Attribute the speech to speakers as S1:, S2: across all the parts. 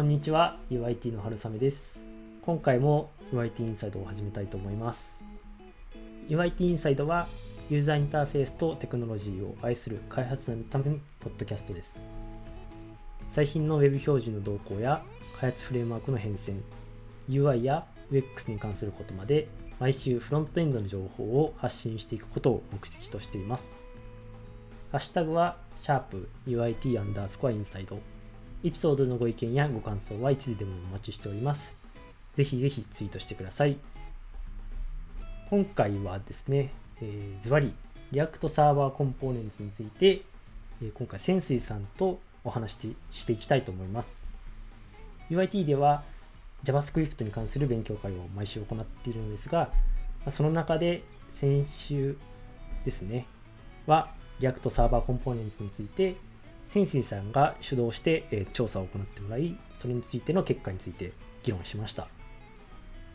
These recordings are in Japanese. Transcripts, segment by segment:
S1: こんにちは UIT の春雨です。今回も UIT インサイドを始めたいと思います。UIT インサイドはユーザーインターフェースとテクノロジーを愛する開発のためのポッドキャストです。最新の Web 標準の動向や開発フレームワークの変遷 UI や UX に関することまで毎週フロントエンドの情報を発信していくことを目的としています。ハッシュタグはシャープ UIT アンダースコアインサイド。エピソードのご意見やご感想はいつでもお待ちしております。ぜひぜひツイートしてください。今回はですね、えー、ズバリ、 React Server Components について、えー、今回、潜水さんとお話ししていきたいと思います。UIT では JavaScript に関する勉強会を毎週行っているのですが、その中で先週ですね、は React Server Components について、潜水さんが主導して、え調査を行ってもらい、それについての結果について議論しました。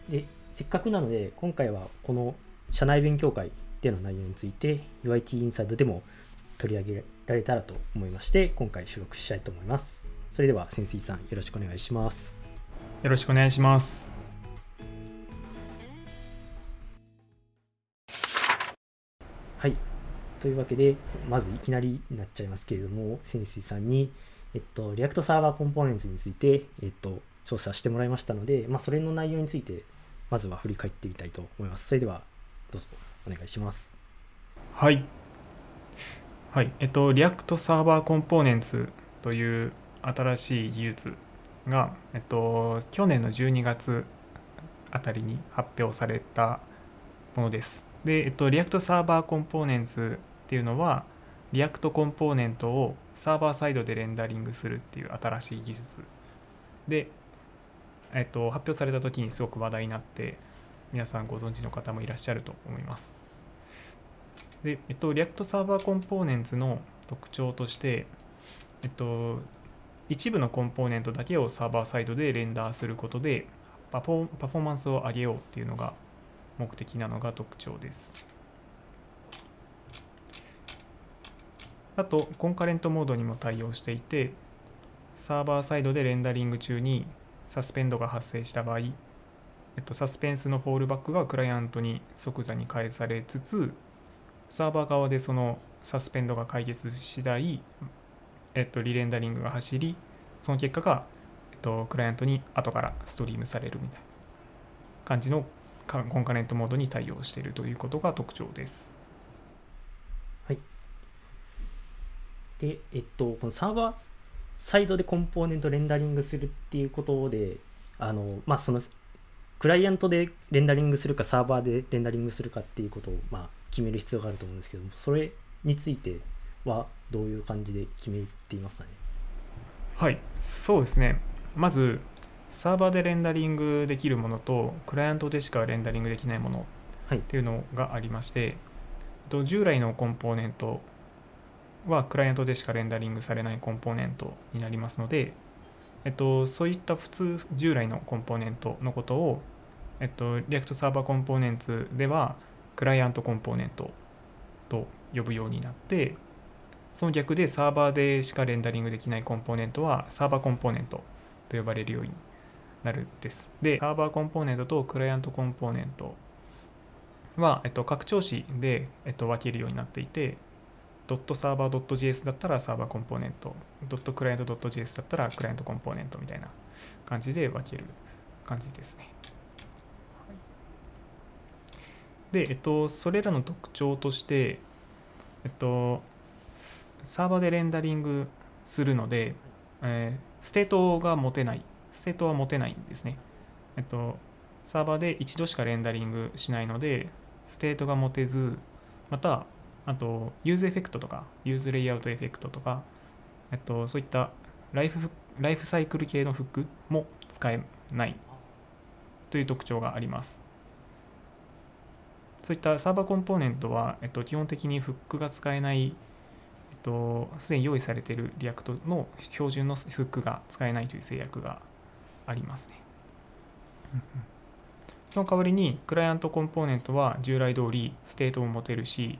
S1: で、せっかくなので、今回はこの社内勉強会での内容について UIT インサイドでも取り上げられたらと思いまして、今回収録したいと思います。それでは潜水さん、よろしくお願いします。
S2: よろしくお願いします。
S1: はい。というわけで、まずいきなりになっちゃいますけれども、潜水さんに、えっと、 React Server Components について、えっと、調査してもらいましたので、まあ、それの内容について、まずは振り返ってみたいと思います。それでは、どうぞお願いします。
S2: はい。はい。えっと、 React Server Components という新しい技術が、えっと、去年の12月あたりに発表されたものです。で、えっと、 React っていうのは React コンポーネントをサーバーサイドでレンダリングするっていう新しい技術で、えっと、発表された時にすごく話題になって皆さんご存知の方もいらっしゃると思います。で、えっと、 React Server Components の特徴として、えっと、一部のコンポーネントだけをサーバーサイドでレンダーすることでパフォーマンスを上げようっていうのが目的なのが特徴です。あと、コンカレントモードにも対応していて、サーバーサイドでレンダリング中にサスペンドが発生した場合、えっと、サスペンスのフォールバックがクライアントに即座に返されつつ、サーバー側でそのサスペンドが解決次第、えっと、リレンダリングが走り、その結果が、えっと、クライアントに後からストリームされるみたいな感じのコンカレントモードに対応しているということが特徴です。
S1: で、えっと、このサーバーサイドでコンポーネントレンダリングするっていうことで、あの、まあ、その、クライアントでレンダリングするか、サーバーでレンダリングするかっていうことを、まあ、決める必要があると思うんですけども、それについてはどういう感じで決めていますかね？
S2: はい、そうですね。まず、サーバーでレンダリングできるものと、クライアントでしかレンダリングできないものっていうのがありまして、はい、従来のコンポーネントはクライアントでしかレンダリングされないコンポーネントになりますので、えっと、そういった普通従来のコンポーネントのことを、えっと、 React Server Components ではクライアントコンポーネントと呼ぶようになってその逆でサーバーでしかレンダリングできないコンポーネントはサーバーコンポーネントと呼ばれるようになるんです。で、サーバーコンポーネントとクライアントコンポーネントは、えっと、拡張子で、えっと、分けるようになっていて、ドットサーバー .js だったらサーバーコンポーネント、ドットクライアント .js だったらクライアントコンポーネントみたいな感じで分ける感じですね。で、えっと、それらの特徴として、えっと、サーバーでレンダリングするので、えー、ステートが持てない、ステートは持てないんですね。えっと、サーバーで一度しかレンダリングしないので、ステートが持てず、また、あと、 useEffect とか、 useLayoutEffect とか、えっと、そういったライフライフサイクル系のフックも使えないという特徴があります。そういったサーバーコンポーネントは、えっと、基本的にフックが使えない、えっと、すでに用意されている React の標準のフックが使えないという制約がありますね。その代わりに、クライアントコンポーネントは従来通りステートも持てるし、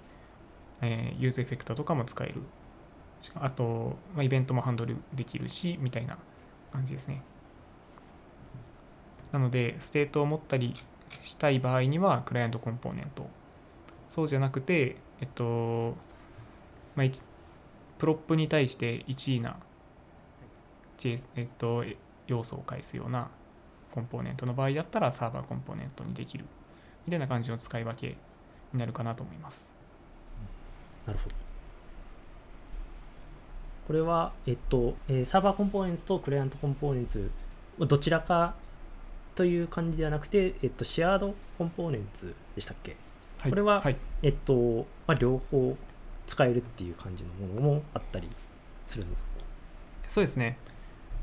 S2: えー、 useEffect とかも使える。あと、まあ、イベントもハンドルできるし、みたいな感じですね。なのでステートを持ったりしたい場合にはクライアントコンポーネントそうじゃなくてえっとまあ prop に対して一意な、えっと、要素を返すようなコンポーネントの場合だったらサーバーコンポーネントにできるみたいな感じの使い分けになるかなと思います。
S1: なるほど。これは、えっと、えー、サーバーコンポーネンツとクライアントコンポーネンツ、どちらかという感じではなくて、えっと、シェアードコンポーネンツでしたっけ、はい、これは、はい、えっと、まあ、両方使えるっていう感じのものもあったりするんですか？
S2: そうですね。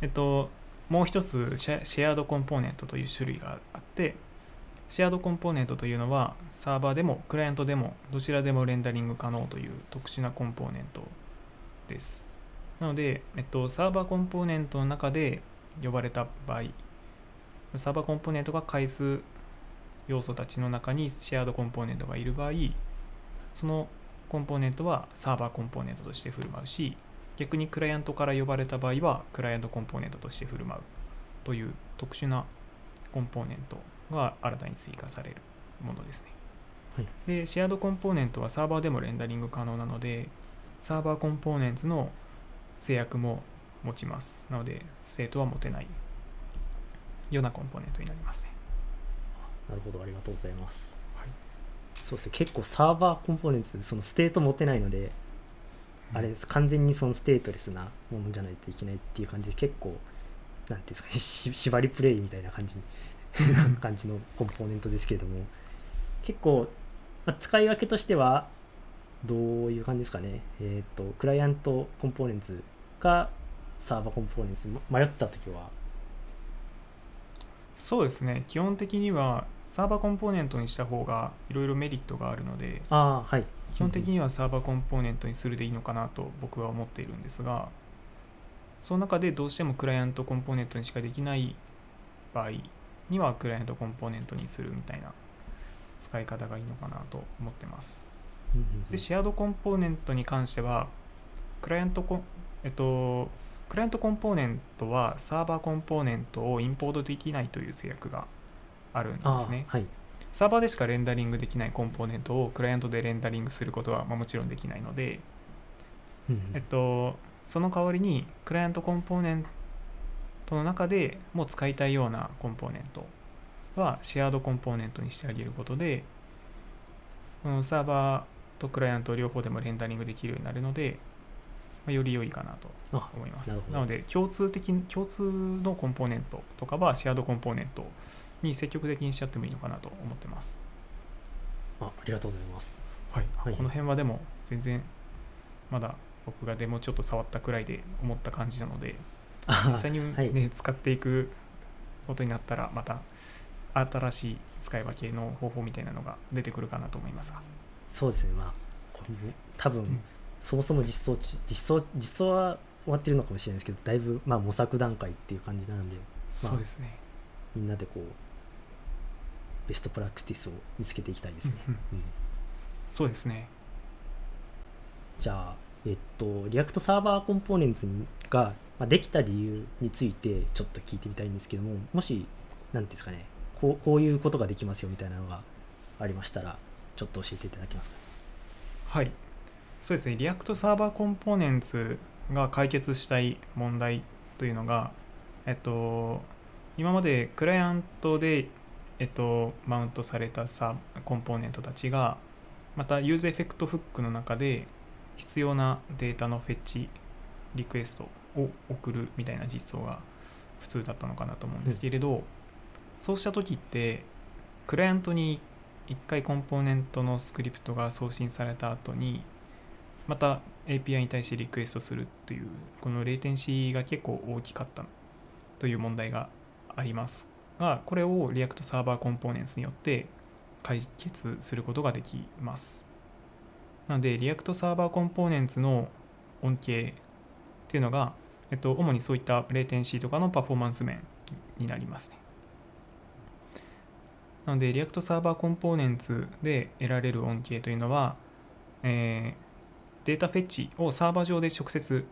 S2: えっと、もう一つシェ、シェアードコンポーネントという種類があって、シェアードコンポーネントというのは、サーバーでもクライアントでもどちらでもレンダリング可能という特殊なコンポーネントです。なので、えっと、サーバーコンポーネントの中で呼ばれた場合、サーバーコンポーネントが返す要素たちの中にシェアードコンポーネントがいる場合、そのコンポーネントはサーバーコンポーネントとして振る舞うし逆にクライアントから呼ばれた場合はクライアントコンポーネントとして振る舞うという特殊なコンポーネントが新たに追加されるものですね。はい、で Shared Component はサーバーでもレンダリング可能なので Server Components の制約も持ちます。なのでステートは持てないようなコンポーネントになりますね。
S1: なるほど、ありがとうございます。そうですね結構 Server Components そのステート持てないので、うん、あれです完全にそのステートレスなものじゃないといけないっていう感じで結構なんていうんですかね縛りプレイみたいな感じ感じのコンポーネントですけれども。結構、まあ、使い分けとしてはどういう感じですかね。えっ、ー、とクライアントコンポーネンツかサーバーコンポーネンツ迷った時は。
S2: そうですね。基本的にはサーバーコンポーネントにした方がいろいろメリットがあるので
S1: あ、はい、
S2: 基本的にはサーバーコンポーネントにするでいいのかなと僕は思っているんですがその中でどうしてもクライアントコンポーネントにしかできない場合にはクライアントコンポーネントにするみたいな使い方がいいのかなと思ってます。でシェアードコンポーネントに関してはクライアントコえっとクライアントコンポーネントはサーバーコンポーネントをインポートできないという制約があるんですね。はい、サーバーでしかレンダリングできないコンポーネントをクライアントでレンダリングすることは、まあ、もちろんできないので、うん、えっと、その代わりにクライアントコンポーネントの中でも使いたいようなコンポーネントはシェアードコンポーネントにしてあげることで、うん、サーバーとクライアント両方でもレンダリングできるようになるので、まあ、より良いかなと思います。なので共通的共通のコンポーネントとかはシェアードコンポーネントに積極的にしちゃってもいいのかなと思ってます。
S1: あありがとうございます。
S2: はい、はい、この辺はでも全然まだ僕がデモちょっと触ったくらいで思った感じなので実際にね、はい、使っていくことになったらまた新しい使い分けの方法みたいなのが出てくるかなと思いますが。
S1: そうですね。まあ多分、うん、そもそも実装実装実装は終わってるのかもしれないですけどだいぶまあ模索段階っていう感じなんで、ま
S2: あ、そうですね。
S1: みんなでこうベストプラクティスを見つけていきたいですね。うん。
S2: そうですね。
S1: じゃあ、えっと、 React Server Components がまできた理由についてちょっと聞いてみたいんですけども、もし、なんですかね、こうこういうことができますよみたいなのがありましたら、ちょっと教えていただけますか？
S2: はい。そうですね、 React Server Componentsが解決したい問題というのが、えっと、今までクライアントでえっと、マウントされたさコンポーネントたちがまた useEffect フックの中で必要なデータのフェッチリクエストを送るみたいな実装が普通だったのかなと思うんですけれど、うん、そうした時ってクライアントに1回コンポーネントのスクリプトが送信された後にまた API に対してリクエストするというこのレイテンシーが結構大きかったという問題がありますがこれを React サーバーコンポーネンツによって解決することができます。なので React サーバーコンポーネンツの恩恵っていうのが、えっと、主にそういったレーテンシーとかのパフォーマンス面になりますね。なので React サーバーコンポーネンツで得られる恩恵というのは、えー、データフェッチをサーバー上で直接、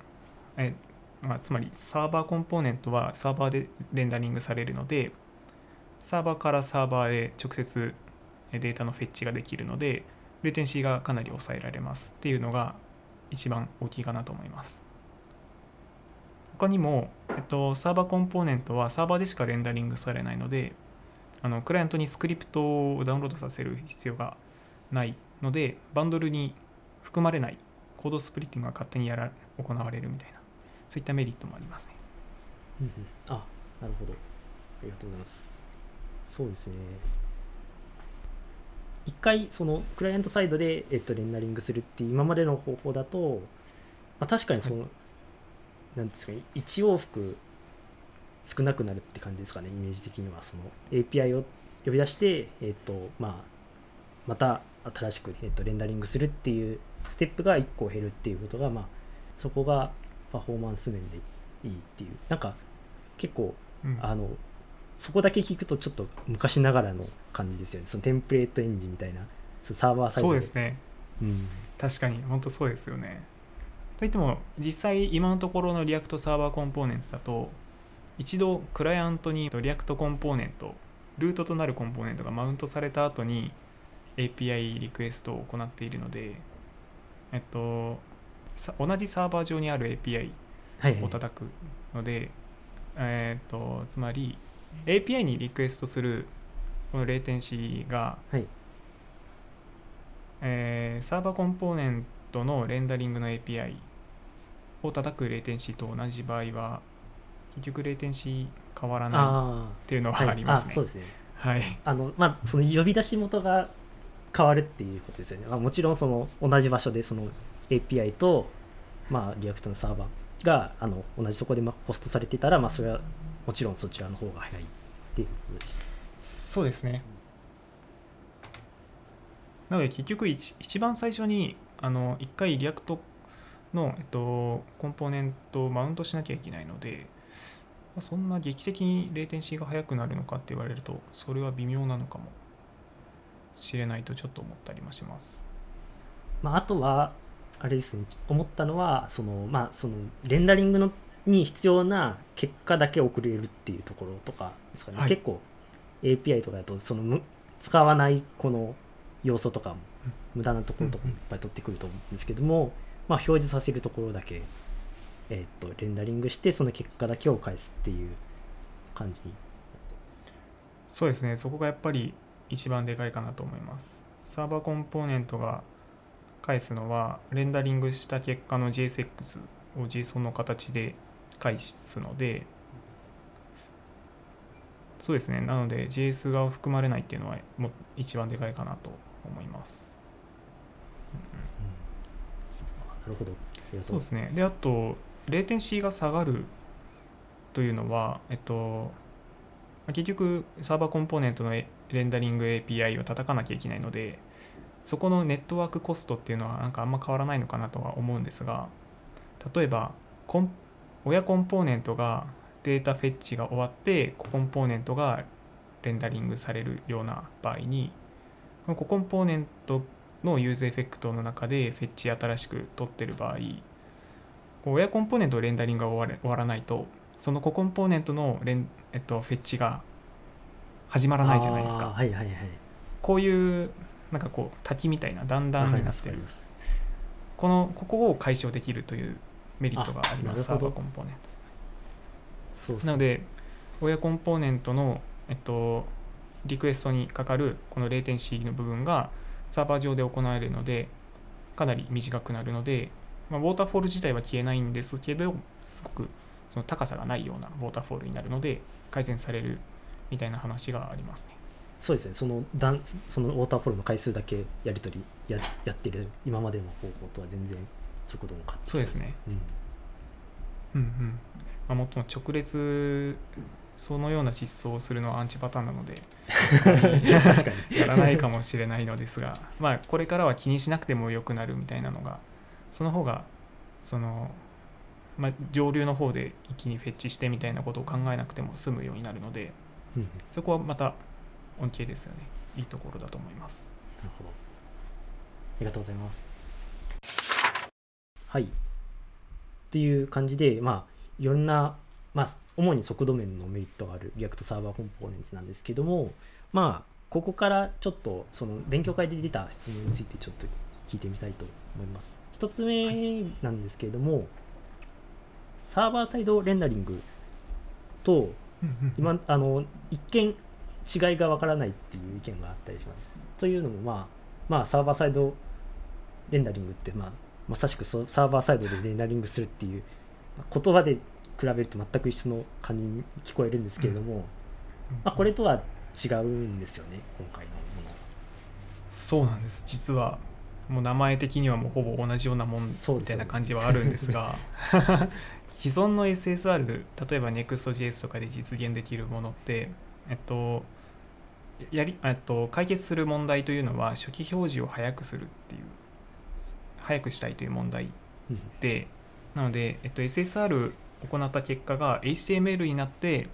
S2: えまあ、つまりサーバーコンポーネントはサーバーでレンダリングされるので、サーバーからサーバーへ直接データのフェッチができるのでレテンシーがかなり抑えられますっていうのが一番大きいかなと思います他にも、えっと、サーバーコンポーネントはサーバーでしかレンダリングされないのであのクライアントにスクリプトをダウンロードさせる必要がないのでバンドルに含まれないコードスプリッティングが勝手にやら行われるみたいなそういったメリットもありますね。
S1: うんうん、あなるほど。ありがとうございます。そうですね。一回そのクライアントサイドで、えっと、レンダリングするっていう今までの方法だと、まあ、確かにその、はい、なんですかね1往復少なくなるって感じですかねイメージ的には。その API を呼び出して、えっとまあ、また新しく、えっと、レンダリングするっていうステップが1個減るっていうことが、まあ、そこがパフォーマンス面でいいっていう。なんか結構、うん、あのそこだけ聞くとちょっと昔ながらの感じですよね。そのテンプレートエンジンみたいなサーバーサイド
S2: そうですね、うん、確かに本当そうですよねといっても実際今のところの React Server Components だと一度クライアントにリアクトコンポーネントルートとなるコンポーネントがマウントされた後に API リクエストを行っているのでえっと同じサーバー上にある API を叩くので、はいはい、えっとつまり API にリクエストするこのレーテンシーが、はい、えー、サーバーコンポーネントのレンダリングの API を叩くレーテンシーと同じ場合は結局レーテンシー変わらないっていうのはありますね。
S1: そうですね。はい。あのまあその呼び出し元が変わるっていうことですよね。まあ、もちろんその同じ場所でその API とまあ React のサーバーがあの同じところでホストされてたらまあそれはもちろんそちらの方が早いっていうことです
S2: そうですねなので結局一一番最初にあの1回 Reactの、えっと、コンポーネントをマウントしなきゃいけないのでそんな劇的にレーテンシーが速くなるのかって言われるとそれは微妙なのかもしれないとちょっと思ったりもします。
S1: まあ、あとはあれですね思ったのはそのまあそのレンダリングのに必要な結果だけ送れるっていうところとかですかね、はい、結構 API とかだとその使わないこの要素とかも無駄なところとかもいっぱい取ってくると思うんですけども、まあ、表示させるところだけ、えー、とレンダリングしてその結果だけを返すっていう感じ
S2: そうですね。そこがやっぱり一番でかいかなと思います。サーバーコンポーネントが返すのはレンダリングした結果の JSX を JSON の形で返すのでそうですね。なので JS が含まれないっていうのはも一番でかいかなと思います、
S1: うん、なるほど。
S2: そうですね。であとレーテンシーが下がるというのはえっと結局サーバーコンポーネントのレンダリング API を叩かなきゃいけないのでそこのネットワークコストっていうのはなんかあんま変わらないのかなとは思うんですが例えば親コンポーネントがデータフェッチが終わってコンポーネントがレンダリングされるような場合にこの子コンポーネントの useEffect の中でフェッチ新しく取ってる場合親コンポーネントレンダリングが終わらないとその子コンポーネントのレン、えっと、フェッチが始まらないじゃないですか。
S1: はいはいはい、
S2: こういうなんかこう滝みたいな段々になってる。このここを解消できるというメリットがありますサーバーコンポーネント。なので親コンポーネントの、えっと、リクエストにかかるこのレーテンシーの部分がサーバー上で行われるのでかなり短くなるので、まあ、ウォーターフォール自体は消えないんですけどすごくその高さがないようなウォーターフォールになるので改善されるみたいな話がありますね。
S1: そうですね。そのだんそのウォーターフォールの回数だけやり取りややってる今までの方法とは全然速度も
S2: 変わってそうですね、うん、うんうん。まあ、もっと直列そのような失踪をするのはアンチパターンなのでやらないかもしれないのですがまあこれからは気にしなくてもよくなるみたいなのがその方がその、まあ、上流の方で一気にフェッチしてみたいなことを考えなくても済むようになるので、うん、そこはまた恩恵ですよね。いいところだと思います。
S1: なるほど。ありがとうございます。はい。っていう感じでまあいろんなまあ主に速度面のメリットがある React Server Components なんですけどもまあここからちょっとその勉強会で出た質問についてちょっと聞いてみたいと思います。1つ目なんですけれども、サーバーサイドレンダリングと今あの一見違いがわからないっていう意見があったりします。というのも、まあ、まあサーバーサイドレンダリングって、まあ、まさしくサーバーサイドでレンダリングするっていう言葉で比べると全く一緒の感じに聞こえるんですけれども、まあ、これとは違うんですよね今回のもの
S2: そうなんです。実はもう名前的にはもうほぼ同じようなもんみたいな感じはあるんですが 既存の SSR 例えば Next.js とかで実現できるものってえっとやりえっと解決する問題というのは初期表示を早くするっていう早くしたいという問題で、なので、えっと、SSR 行った結果が HTML になって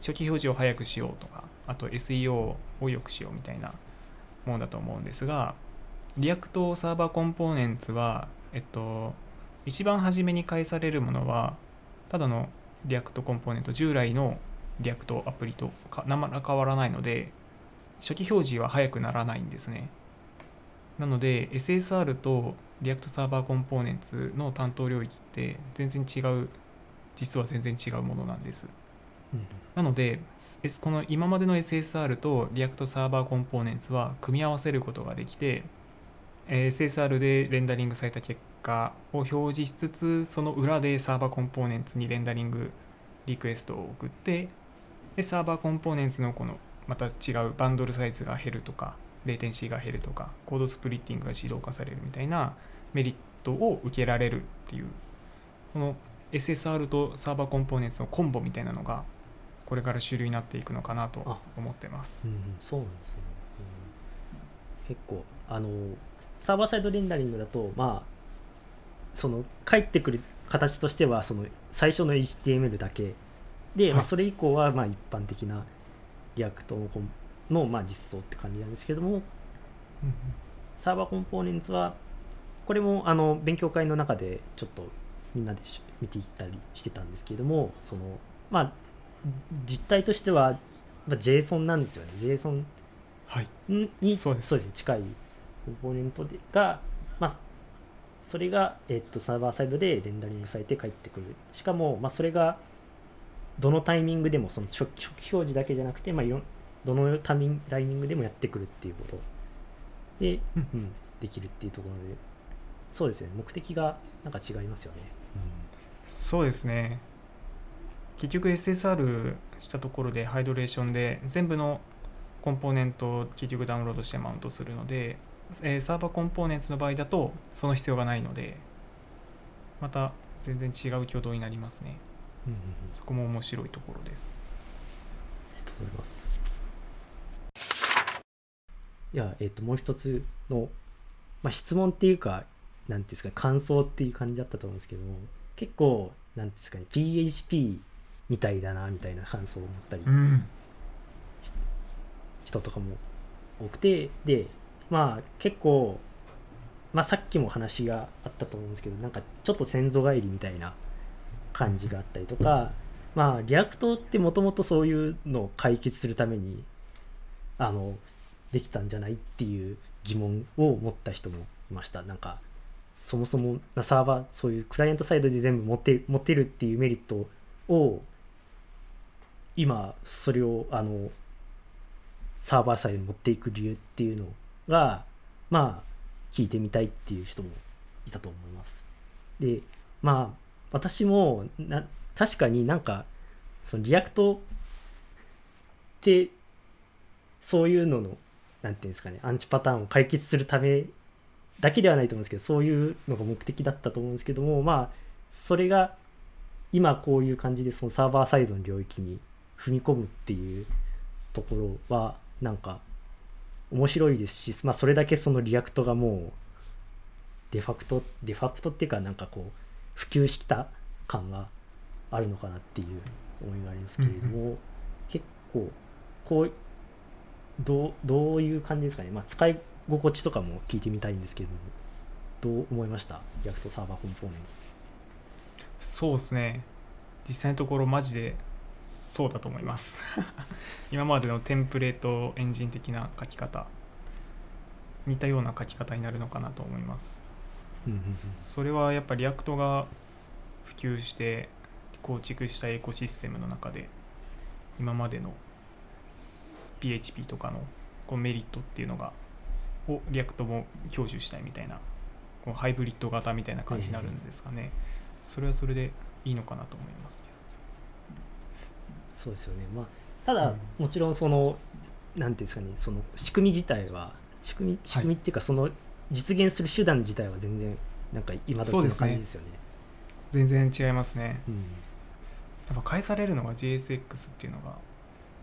S2: 初期表示を早くしようとかあと SEO を良くしようみたいなものだと思うんですがReact Server Components はえっと一番初めに返されるものはただの React コンポーネント従来の React アプリと何ら変わらないので初期表示は早くならないんですね。なので SSR とリアクトサーバーコンポーネンツの担当領域って全然違う実は全然違うものなんです。なのでこの今までの SSR と React サーバーコンポーネンツは組み合わせることができて SSR でレンダリングされた結果を表示しつつその裏でサーバーコンポーネンツにレンダリングリクエストを送ってでサーバーコンポーネンツのこのまた違うバンドルサイズが減るとかレイテンシーが減るとかコードスプリッティングが自動化されるみたいなメリットを受けられるっていうこの SSR とサーバーコンポーネンツのコンボみたいなのがこれから主流になっていくのかなと思ってます。
S1: うん、そうなんですね、うん、結構あのサーバーサイドレンダリングだとまあその返ってくる形としてはその最初の HTML だけ。で、はい、まあ、それ以降はまあ一般的な React のまあ実装って感じなんですけども、うん、 Server Components はこれもあの勉強会の中でちょっとみんなで見ていったりしてたんですけれどもそのまあ実態としては、まあ、JSON なんですよね。JSON に、そうです。そうです近いコンポーネントでが、まあ、それが、えっと、サーバーサイドでレンダリングされて帰ってくる。しかも、まあ、それがどのタイミングでもその初期表示だけじゃなくて、まあ、どのタイミングでもやってくるっていうこと。で、うん、できるっていうところで。そうですね。目的がなんか違いますよね、
S2: うん、そうですね。結局 SSR したところでハイドレーションで全部のコンポーネントを結局ダウンロードしてマウントするので、えー、サーバーコンポーネンツの場合だとその必要がないのでまた全然違う挙動になりますね、うんうんうん、そこも面白いところです。
S1: ありがとうございます。いやえっ、ー、ともう一つの、まあ、質問っていうかなんですか感想っていう感じだったと思うんですけども結構なんですかね PHP みたいだなみたいな感想を持ったり、うん、人とかも多くてでまあ結構、まあ、さっきも話があったと思うんですけどなんかちょっと先祖返りみたいな感じがあったりとか、まあ React ってもともとそういうのを解決するためにあのできたんじゃないっていう疑問を持った人もいました。なんかそもそもなサーバーそういうクライアントサイドで全部持って持ってるっていうメリットを今それをあのサーバーサイドに持っていく理由っていうのがまあ聞いてみたいっていう人もいたと思います。でまあ私もな確かになんかその React ってそういうのの何て言うんですかねアンチパターンを解決するためだけではないと思うんですけどそういうのが目的だったと思うんですけどもまあそれが今こういう感じでそのサーバーサイドの領域に踏み込むっていうところはなんか面白いですし、まあ、それだけその React がもうデファクトデファクトっていうかなんかこう普及した感があるのかなっていう思いがありますけれども、うんうん、結構こうどうどういう感じですかね、まあ、使い心地とかも聞いてみたいんですけどどう思いました？リアクト Server Components。
S2: そうですね。実際のところマジでそうだと思います。今までのテンプレートエンジン的な書き方似たような書き方になるのかなと思います。それはやっぱり React が普及して構築したエコシステムの中で今までの PHP とかのこうメリットっていうのがを React も享受したいみたいなこうハイブリッド型みたいな感じになるんですかね、それはそれでいいのかなと思いますけ
S1: ど。そうですよね。まあただ、うん、もちろんそのなんていうんですかねその仕組み自体は仕組み仕組みっていうか、その実現する手段自体は全然なんか今時の感じですよね、ね、
S2: 全然違いますね、うん、やっぱ返されるのが JSX っていうのが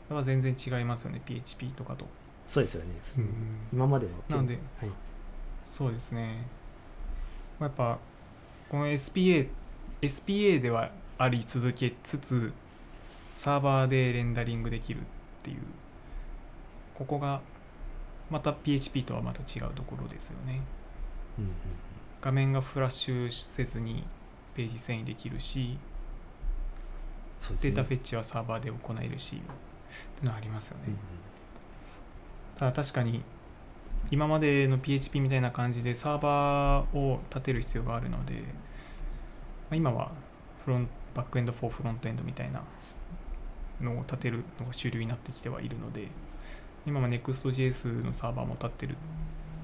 S2: やっぱ全然違いますよね。PHP とかと
S1: そうですよね、うん、今までの
S2: なんで、はい、そうですね。やっぱこの SPA SPA ではあり続けつつサーバーでレンダリングできるっていうここがまた PHP とはまた違うところですよね、うんうん、画面がフラッシュせずにページ遷移できるし、ね、データフェッチはサーバーで行えるしっていうのはありますよね、うんうん、ただ確かに今までの PHP みたいな感じでサーバーを立てる必要があるので、まあ、今はフロンバックエンド4フロントエンドみたいなのを立てるのが主流になってきてはいるので今は Next.js のサーバーも立ってる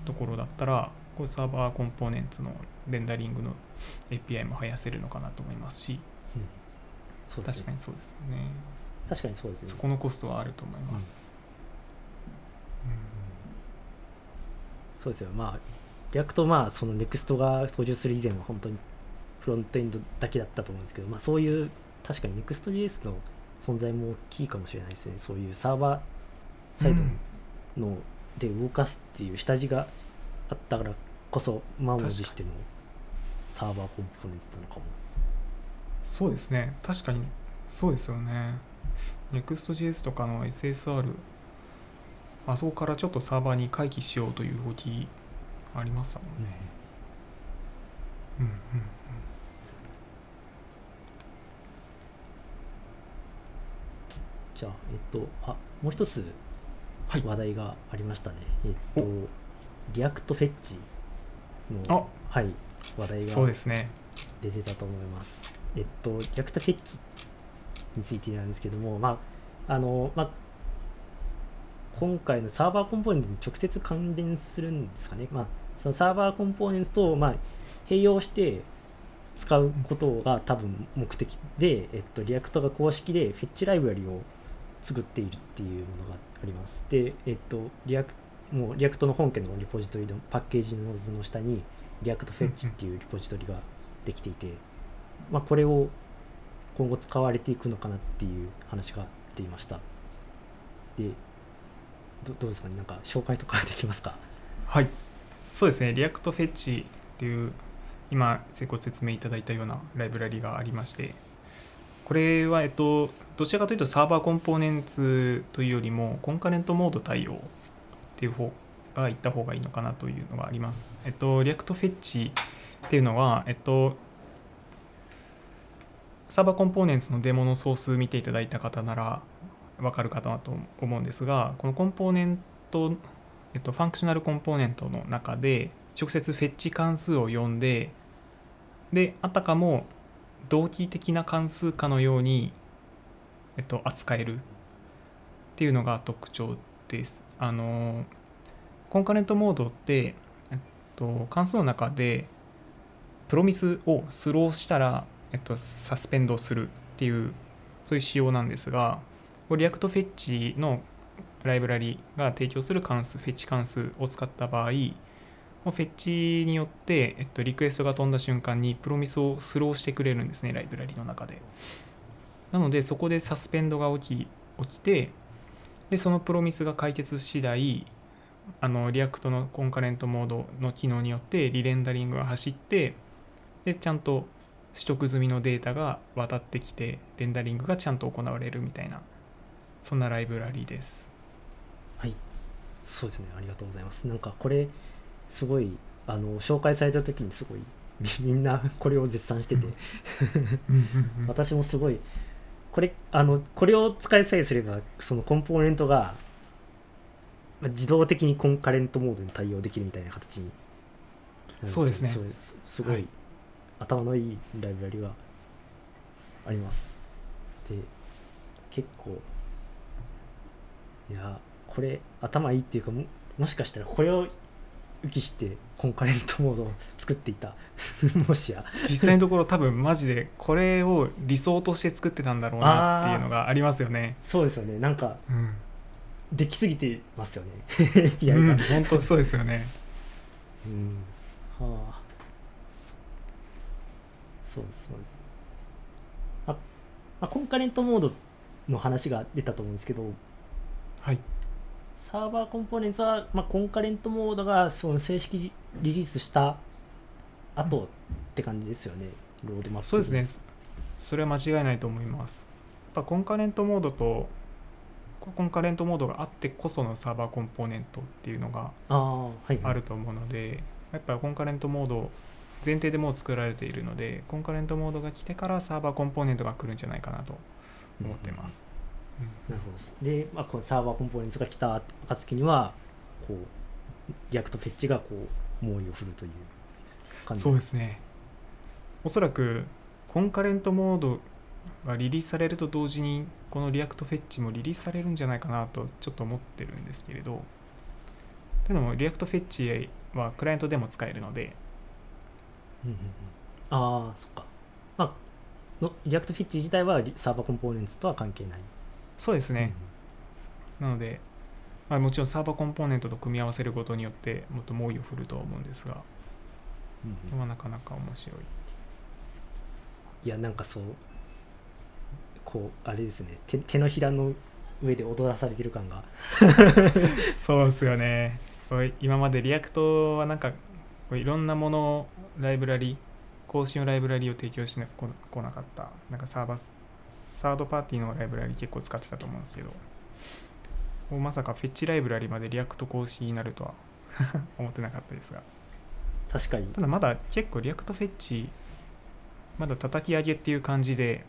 S2: ところだったらこう Server Components のレンダリングの API も生やせるのかなと思いますし、うん。すね、確かにそうですね。
S1: 確かにそうですね。
S2: そこのコストはあると思います、
S1: うん、うん、そうですよ。まあリアクトまあその NEXT が登場する以前は本当にフロントエンドだけだったと思うんですけど、まあ、そういう確かに Next.js の存在も大きいかもしれないですね。そういうサーバーサイドので動かすっていう下地があったからこそ満を持してのサーバーコンポーネンツなのかも。
S2: そうですね。確かにそうですよね。Next.js とかの SSR あそこからちょっとサーバーに回帰しようという動きありますもんね、うん、うんうん
S1: じゃあえっとあもう一つ話題がありましたね。はい、えっと、 react-fetch の、はい、話題が出てたと思います。すね、えっと、 react-fetch についてなんですけども、まあ、あの、まあ、今回の Server Components に直接関連するんですかね。まあ、その Server Components と、まあ、併用して使うことが多分目的で、えっと、 React が公式でフェッチライブラリを作っているっていうものがあります。で、えっと、リアクもう React の本家のリポジトリの packages の下に react-fetch っていうリポジトリができていて、まあ、これを今後使われていくのかなっていう話が出ていました。で、どどうですかね、なんか紹介とかできますか？
S2: はい、そうですね、 react-fetch っていう今ご説明いただいたようなライブラリがありまして、これは、えっと、どちらかというと Server Components というよりも Concurrent Mode 対応っていう方が言った方がいいのかなというのがあります。えっと、 react-fetch っていうのは、えっと、サーバーコンポーネンツのデモのソース見ていただいた方なら分かるかなと思うんですが、このコンポーネント、えっと、ファンクショナルコンポーネントの中で直接フェッチ関数を呼んで、で、あたかも同期的な関数かのように、えっと、扱えるっていうのが特徴です。あのコンカレントモードって、えっと、関数の中でPromise を throw したら、えっと、 suspend するっていうそういう仕様なんですが react-fetch のライブラリが提供する関数フェッチ関数を使った場合フェッチによって、えっと、リクエストが飛んだ瞬間に Promise を throw してくれるんですね、ライブラリの中で。なので、そこで suspend が起き起きて、でその Promise が解決次第、あの React の Concurrent Mode の機能によってリレンダリングが走って、でちゃんと取得済みのデータが渡ってきて、レンダリングがちゃんと行われるみたいな、そんなライブラリです。
S1: はい、そうですね、ありがとうございます。なんかこれ、すごいあの紹介された時にすごいみんなこれを絶賛してて。私もすごいこれあのこれを使いさえすればそのコンポーネントが自動的にコンカレントモードに対応できるみたいな形に
S2: そうですね。
S1: す。すごい、はい、頭のいいライブラリがあります。で結構いやこれ頭いいっていうかももしかしたらこれを浮きしてコンカレントモードを作っていた。もしや。
S2: 実際のところ多分マジでこれを理想として作ってたんだろうなっていうのがありますよね。
S1: そうですよね。なんか、うん、できすぎてますよね。
S2: API が、うん、本当そうですよね。
S1: うん。はあ。そうそうあ、あコンカレントモードの話が出たと思うんですけど
S2: はい。
S1: サーバーコンポーネンツは、まあ、コンカレントモードがその正式リリースした後って感じですよね、ロードマップ。
S2: そうですね。それは間違いないと思います。やっぱ Concurrent Mode と Concurrent Mode があってこその Server Component っていうのがあると思うので、はいはい、やっぱ Concurrent Mode 前提でもう作られているので Concurrent Mode が来てから Server Component が来るんじゃないかなと思ってます、
S1: なるほど。で、まあ、この Server Component が来た暁にはこう react-fetch がこう猛威を振るという
S2: 感じ。そうですね。おそらく Concurrent Mode がリリースされると同時にこの react-fetch もリリースされるんじゃないかなとちょっと思ってるんですけれど。というのも react-fetch はクライアントでも使えるので、
S1: うんうんうん、ああそっか。まあの react-fetch 自体は Server Component とは関係ない
S2: そうですね、なので、まあ、もちろん Server Component と組み合わせることによってもっと猛威を振るとは思うんですが、うん、まあ、なかなか面白い。
S1: いやなんかそうこうあれですね。手手のひらの上で踊らされてる感が。
S2: そうですよね。今まで React はなんかいろんなものライブラリ公式のライブラリを提供してこなかった。なんかサーバーサードパーティーのライブラリ結構使ってたと思うんですけどまさかフェッチライブラリまで React 公式になるとは 思ってなかったですが。
S1: 確かに。
S2: ただまだ結構 React Fetch まだ叩き上げっていう感じで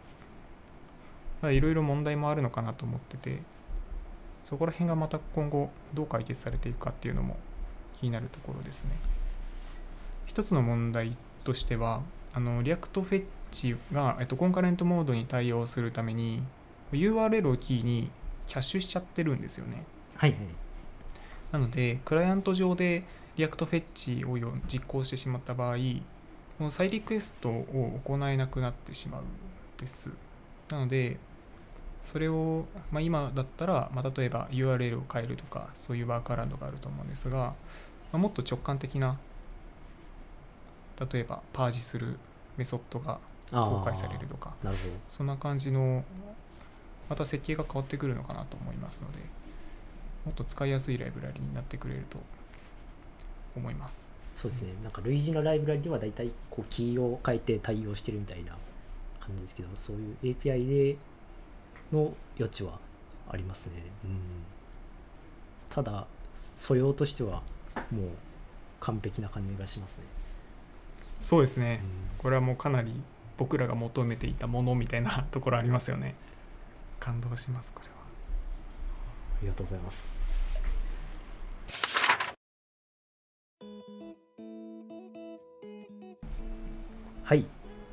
S2: まだいろいろ問題もあるのかなと思っててそこら辺がまた今後どう解決されていくかっていうのも気になるところですね。一つの問題としてはあの React Fetch が、えっと、コンカレントモードに対応するために URL をキーにキャッシュしちゃってるんですよね。
S1: はいはい。
S2: なので、クライアント上で React Fetch を実行してしまった場合、この再リクエストを行えなくなってしまうんです。なので、それを、まあ、今だったら、まあ、例えば URL を変えるとか、そういうワークアラウンドがあると思うんですが、まあ、もっと直感的な、例えばパージするメソッドが公開されるとか。
S1: なるほど。
S2: そんな感じのまた設計が変わってくるのかなと思いますのでもっと使いやすいライブラリになってくれると思います。
S1: そうですね。なんか類似のライブラリでは大体こうキーを変えて対応してるみたいな感じですけどそういう API での余地はありますね、うん、ただ素養としてはもう完璧な感じがしますね。
S2: そうですね、うん、これはもうかなり僕らが求めていたものみたいな ところありますよね。感動しますこれは。
S1: ありがとうございます。はい、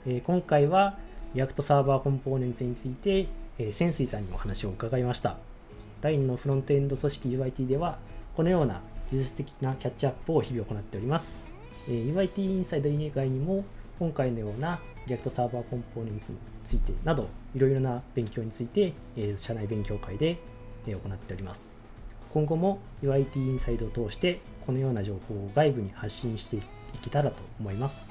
S1: えー、今回は React Server Components について、えー、潜水さんにお話を伺いました。LINE のフロントエンド組織 UIT ではこのような技術的なキャッチアップを日々行っております、えー、UIT インサイド以外にも今回のような React Server Components についてなどいろいろな勉強について、え、社内勉強会で、え、行っております。今後も UIT インサイドを通してこのような情報を外部に発信していけたらと思います。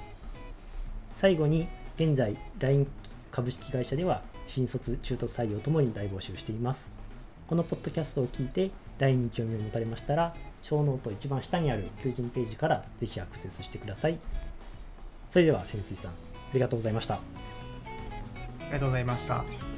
S1: 最後に現在 LINE 株式会社では新卒中途採用ともに大募集しています。このポッドキャストを聞いて LINE に興味を持たれましたら小ノート一番下にある求人ページからぜひアクセスしてください。それでは潜水さんありがとうございました。あ
S2: りがとうございました。